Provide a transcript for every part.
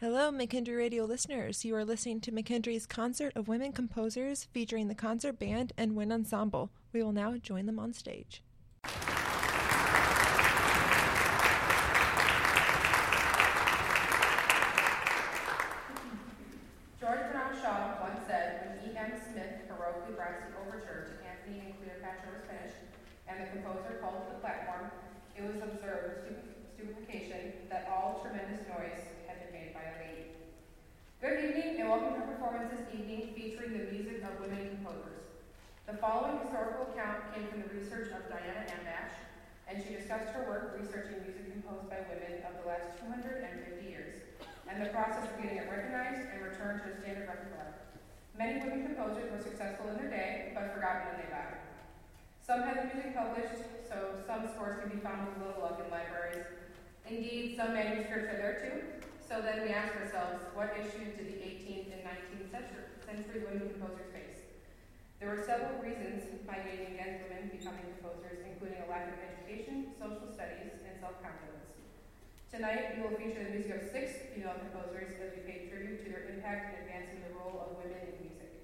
Hello, McKendree Radio listeners. You are listening to McKendree's Concert of Women Composers featuring the concert band and wind ensemble. We will now join them on stage. George Bernard Shaw once said, when E.M. Smyth heroically brought the overture to Antony and Cleopatra was finished, and the composer called to the platform, it was observed with stupefaction that all tremendous noise had been made by a lady. Good evening, and welcome to our performance this evening featuring the music of women composers. The following historical account came from the research of Diana Ambache, and she discussed her work researching music composed by women of the last 250 years and the process of getting it recognized and returned to a standard repertoire. Many women composers were successful in their day, but forgotten when they died. Some had their music published, so some scores can be found with a little luck in libraries. Indeed, some manuscripts are there too. So then we ask ourselves, what issues did the 18th and 19th century, century women composers face? There were several reasons migrating against women becoming composers, including a lack of education, social studies, and self-confidence. Tonight, we will feature the music of six female composers as we pay tribute to their impact in advancing the role of women in music.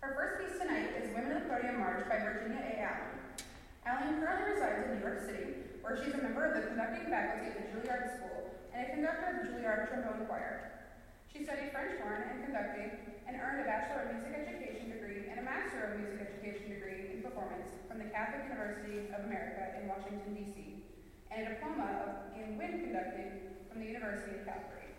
Our first piece tonight is Women of the Podium March by Virginia A. Allen. Allen currently resides in New York City, where she's a member of the conducting faculty at the Juilliard School and a conductor of the Juilliard Trombone Choir. She studied French horn and conducting and earned a Bachelor of Music Education degree and a Master of Music Education degree in performance from the Catholic University of America in Washington, D.C., and a diploma in wind conducting from the University of Calgary.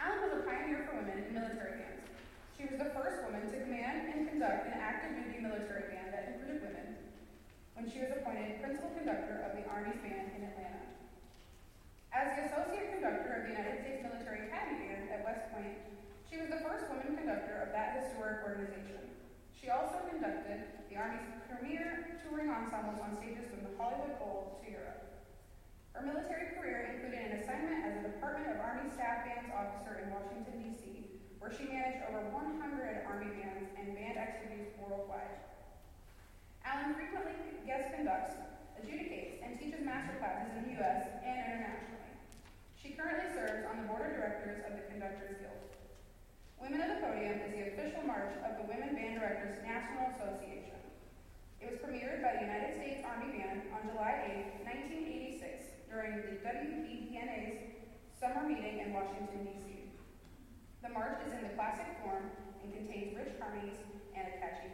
Allen was a pioneer for women in military bands. She was the first woman to command and conduct an active duty military band that included women when she was appointed principal conductor of the Army's band in Atlanta. As the associate conductor of the United States Military Academy Band at West Point, she was the first woman conductor of that historic organization. She also conducted Army's premier touring ensembles on stages from the Hollywood Bowl to Europe. Her military career included an assignment as a Department of Army Staff Bands officer in Washington, D.C., where she managed over 100 Army bands and band activities worldwide. Allen frequently guest conducts, adjudicates, and teaches master classes in the U.S. and internationally. She currently serves on the board of directors of the Conductors Guild. Women of the Podium is the official march of the Women Band Directors National Association. It was premiered by the United States Army Band on July 8, 1986, during the WBDNA's summer meeting in Washington, D.C. The march is in the classic form and contains rich harmonies and a catchy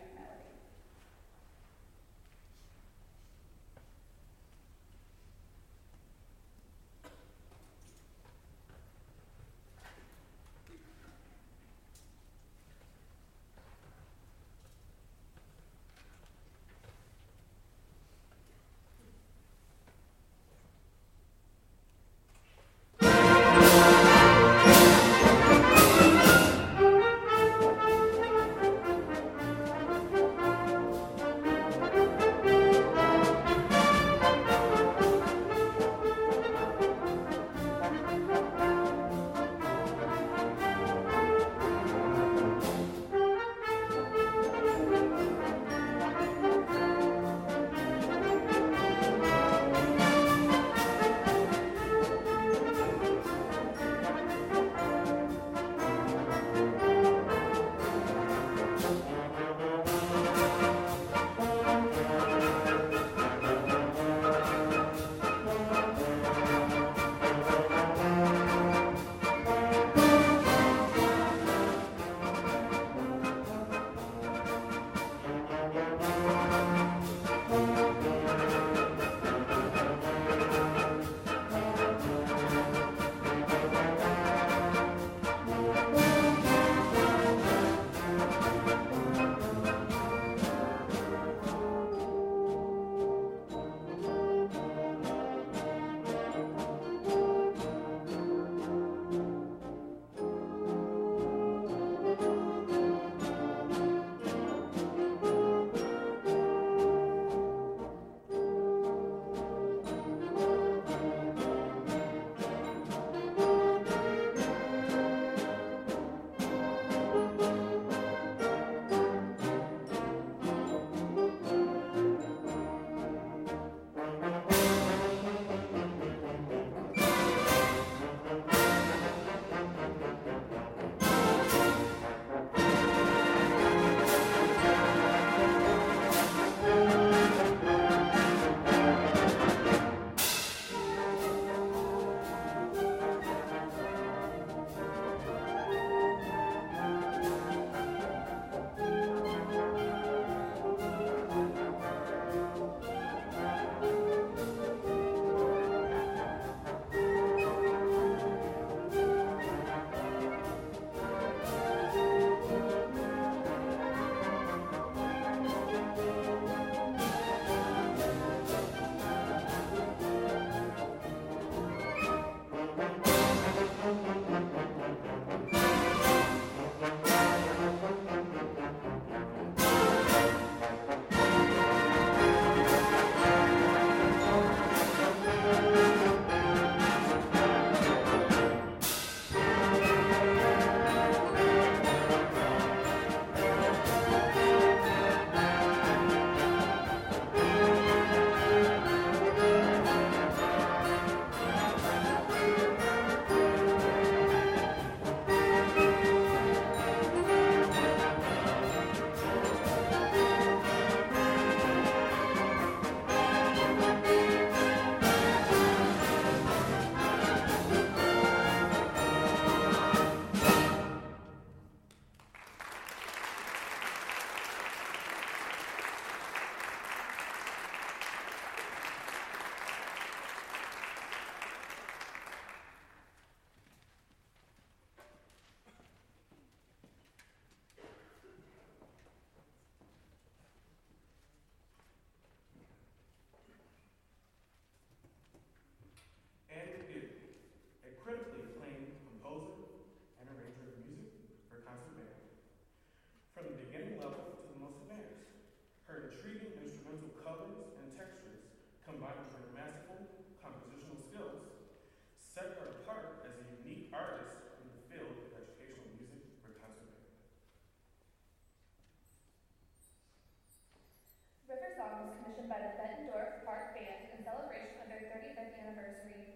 by the Bettendorf Park Band in celebration of their 35th anniversary.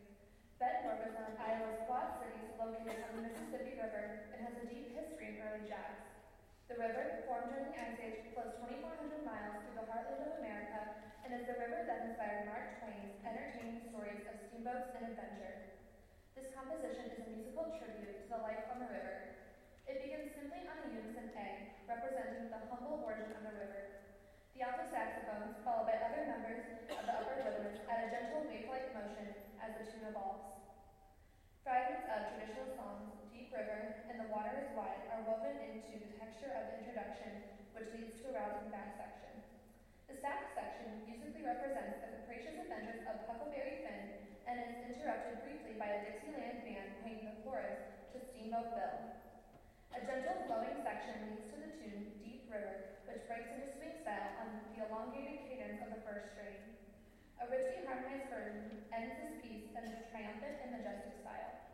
Bettendorf is one of Iowa's quad cities located on the Mississippi River and has a deep history in early jazz. The river, formed during the Ice Age, flows 2,400 miles through the heartland of America and is the river that inspired Mark Twain's entertaining stories of steamboats and adventure. This composition is a musical tribute to the life on the river. It begins simply on a unison A, representing the humble origin of the river. The alto saxophones, followed by other members of the upper rhythms, add a gentle wave-like motion as the tune evolves. Fragments of traditional songs, Deep River, and The Water is Wide are woven into the texture of the introduction, which leads to a rousing back section. The sax section musically represents the capricious adventures of Huckleberry Finn and is interrupted briefly by a Dixieland band playing the chorus to Steamboat Bill. A gentle flowing section leads to the tune Deep River, which breaks into swing style on the elongated cadence of the first string. A richly harmonized version ends this piece in a triumphant and majestic style.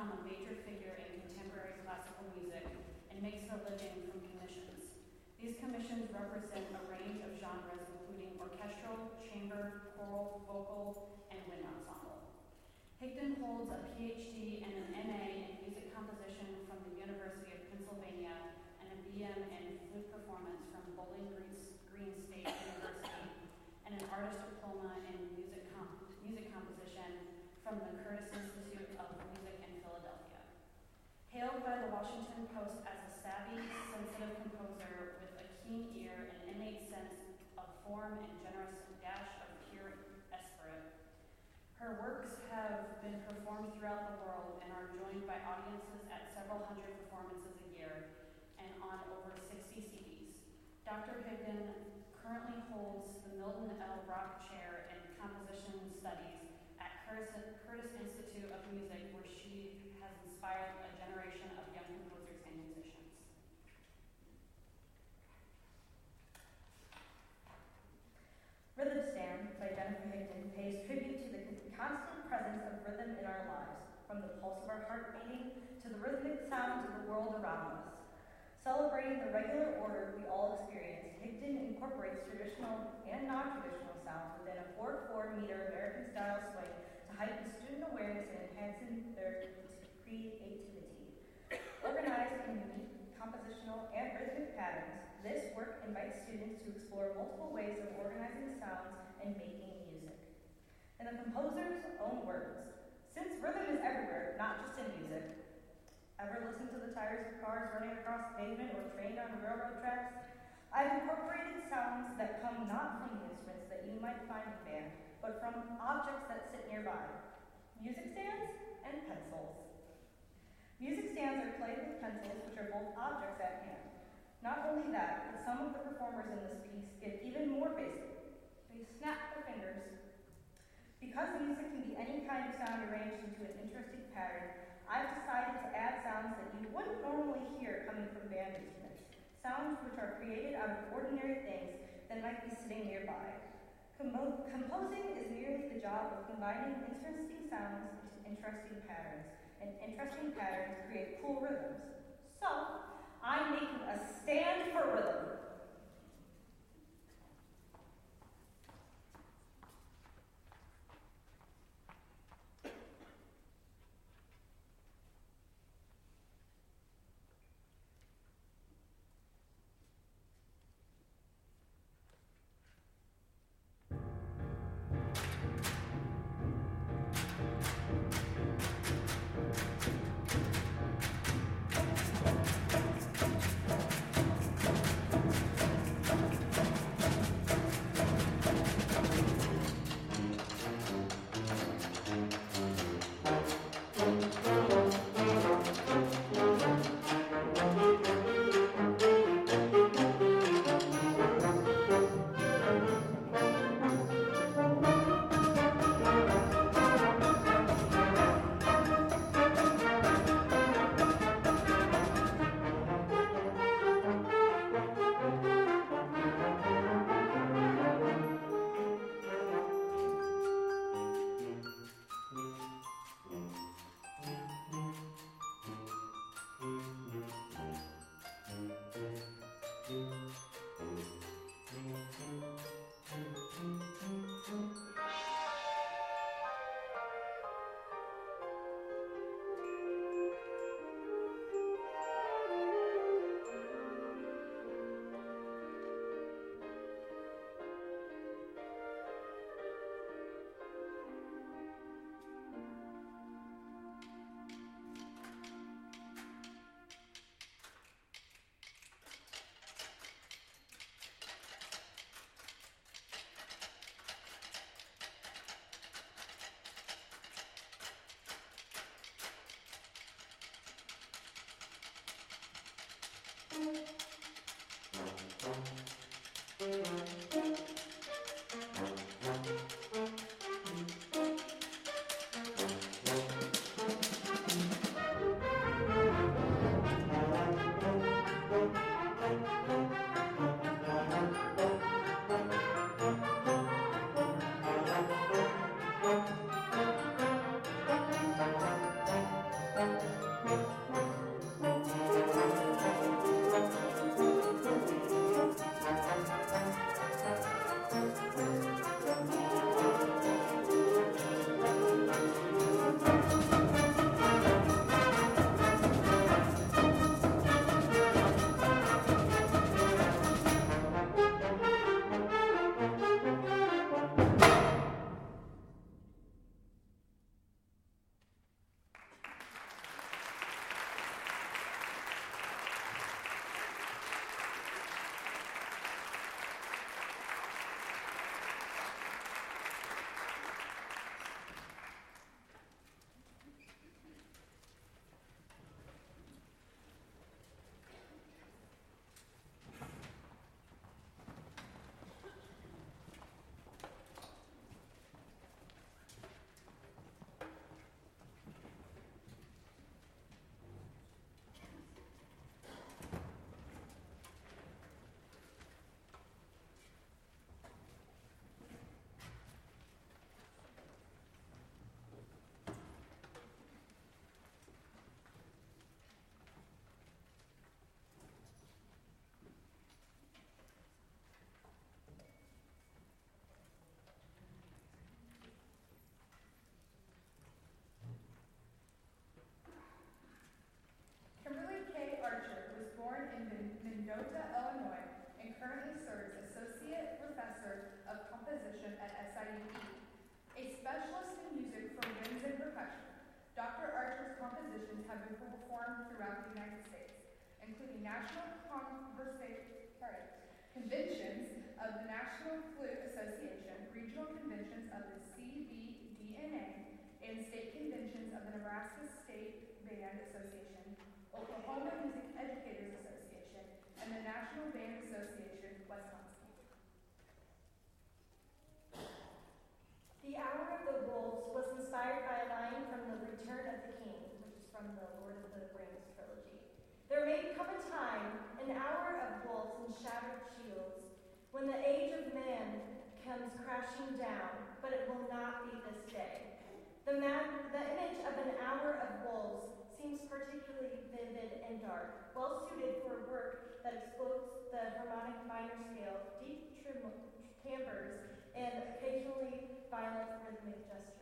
Become a major figure in contemporary classical music and makes her living from commissions. These commissions represent a range of genres including orchestral, chamber, choral, vocal, and wind ensemble. Higdon holds a PhD and an MA in music composition from the University of Pennsylvania and a BM in flute performance from Bowling Green State University and an artist diploma in music, comp- music composition from the Curtis Institute of. Hailed by the Washington Post as a savvy, sensitive composer with a keen ear and innate sense of form and generous dash of pure esprit, her works have been performed throughout the world and are joined by audiences at several hundred performances a year and on over 60 CDs. Dr. Higdon currently holds the Milton L. Rock Chair in Composition Studies at Curtis, Institute of Music, where she has inspired a generation of young composers and musicians. Rhythm Stand by Jennifer Higdon pays tribute to the constant presence of rhythm in our lives, from the pulse of our heart beating to the rhythmic sounds of the world around us. Celebrating the regular order we all experience, Higdon incorporates traditional and non-traditional sounds within a 4-4 meter American style swing to heighten student awareness and enhancing their creativity. Organized in unique compositional and rhythmic patterns, this work invites students to explore multiple ways of organizing sounds and making. In the composer's own words, since rhythm is everywhere, not just in music, ever listen to the tires of cars running across pavement or trained on railroad tracks? I've incorporated sounds that come not from the instruments that you might find in band, but from objects that sit nearby. Music stands and pencils. Music stands are played with pencils, which are both objects at hand. Not only that, but some of the performers in this piece get even more basic. They snap their fingers. Because music can be any kind of sound arranged into an interesting pattern, I've decided to add sounds that you wouldn't normally hear coming from band instruments. Sounds which are created out of ordinary things that might be sitting nearby. Compo- composing is merely the job of combining interesting sounds into interesting patterns, and interesting patterns create cool rhythms. So, I'm making a stand for rhythm. Nebraska State Band Association, Oklahoma Music Educators Association, and the National Band Association, Wisconsin. The Hour of the Wolves was inspired by a line from The Return of the King, which is from the Lord of the Rings trilogy. There may come a time, an hour of wolves and shattered shields, when the age of man comes crashing down, but it will not be this day. The, the image of an hour of wolves seems particularly vivid and dark, well suited for work that explodes the harmonic minor scale, deep trim- timbres, and occasionally violent rhythmic gestures.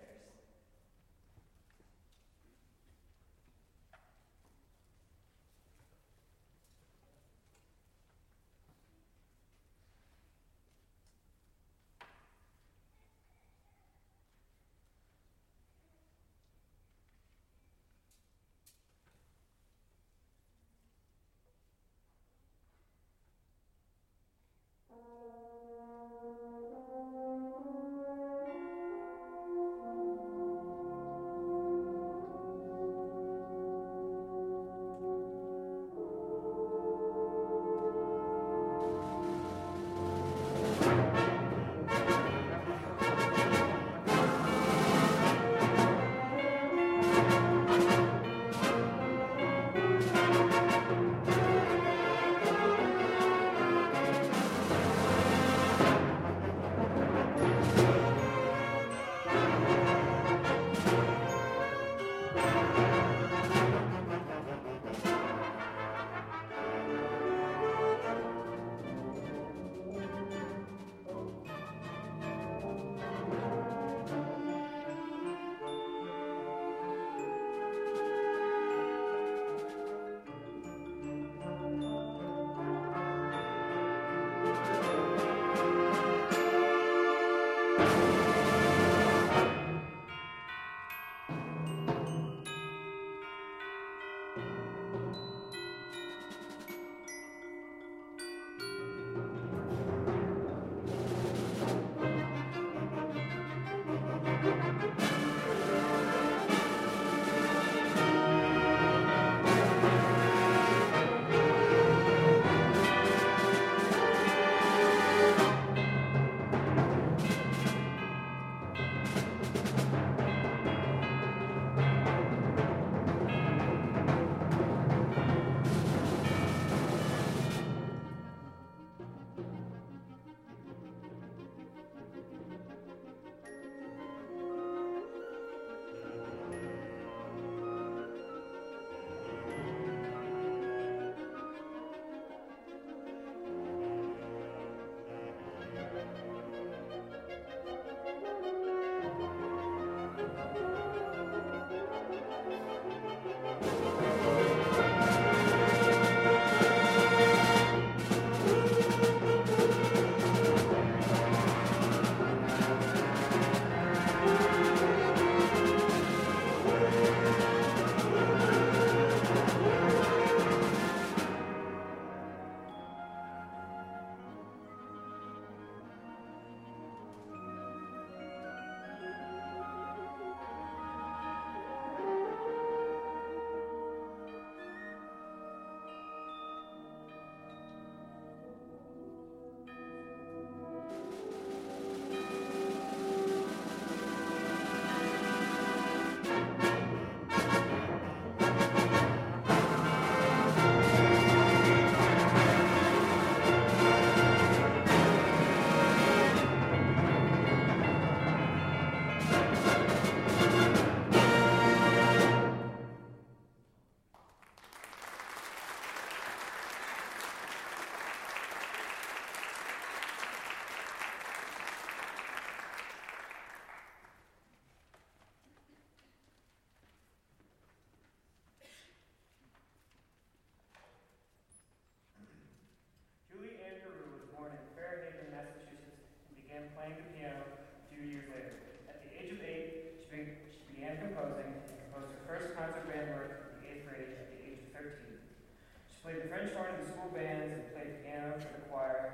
played the French horn in the school bands, and played piano for the choir,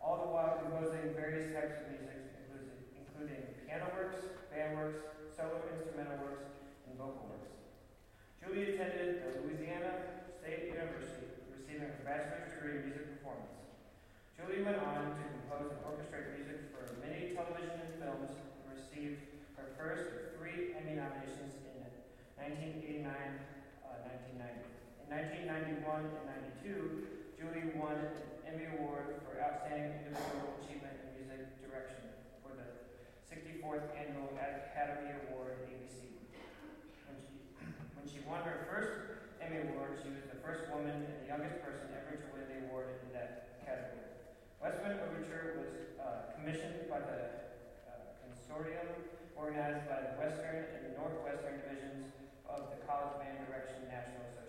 all the while composing various types of music, including piano works, band works, solo instrumental works, and vocal works. Julie attended the Louisiana State University, receiving her bachelor's degree in music performance. Julie went on to compose and orchestrate music for many television and films and received her first three Emmy nominations in 1989 uh, 1990. In 1991 and 92, Julie won an Emmy Award for Outstanding Individual Achievement in Music Direction for the 64th Annual Academy Award ABC. When she, when she won her first Emmy Award, she was the first woman and the youngest person ever to win the award in that category. Westman Overture was uh, commissioned by the uh, consortium organized by the Western and Northwestern divisions of the College Band Direction National Association.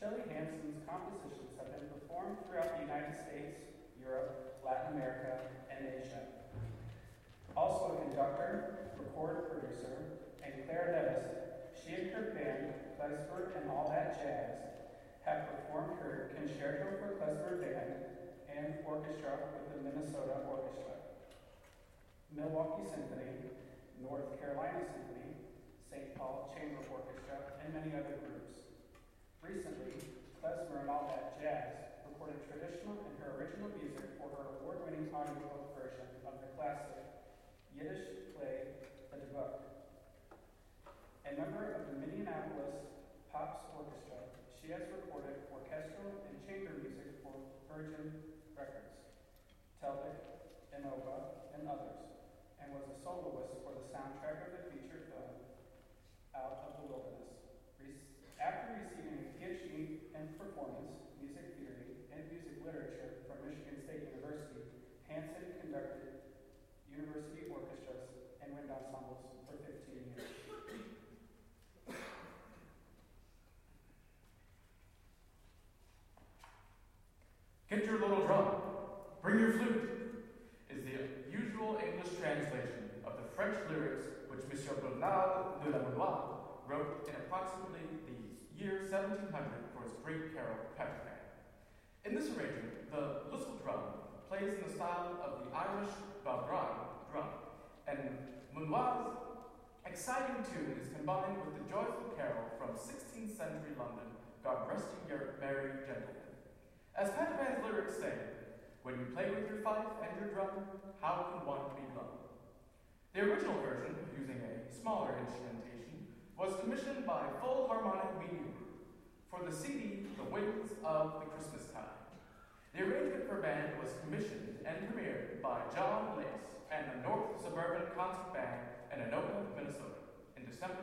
Shelley Hanson's compositions have been performed throughout the United States, Europe, Latin America, and Asia. Also a conductor, record producer, and clarinetist, she and her band, Klezmer and All That Jazz, have performed her Concerto for Klezmer Band and Orchestra with the Minnesota Orchestra, Milwaukee Symphony, North Carolina Symphony, St. Paul Chamber Orchestra, and many other groups. Recently, Klezmer and All That Jazz recorded traditional and her original music for her award-winning audiobook version of the classic Yiddish play The Dybbuk. A member of the Minneapolis Pops Orchestra, she has recorded orchestral and chamber music for Virgin Records, Telarc, Innova, and others, and was a soloist for the soundtrack of the feature film Out of the Wilderness. After receiving a PhD in performance, music theory, and music literature from Michigan State University, Hanson conducted university orchestras and wind ensembles for 15 years. Get your little drum, bring your flute, is the usual English translation of the French lyrics which Monsieur Bernard de la Monnoye wrote in approximately the year 1700 for its great carol, Peter In this arrangement, the whistle drum plays in the style of the Irish Balgrai drum, and Monnoye's exciting tune is combined with the joyful carol from 16th century London, God Rest Ye Merry Gentlemen. As Peter lyrics say, when you play with your fife and your drum, how can one be glum? The original version, using a smaller instrumentation, was commissioned by Full Harmonic Media For the CD The Winds of the Christmas Time. The arrangement for band was commissioned and premiered by John Lace and the North Suburban Concert Band in Anoka, Minnesota in December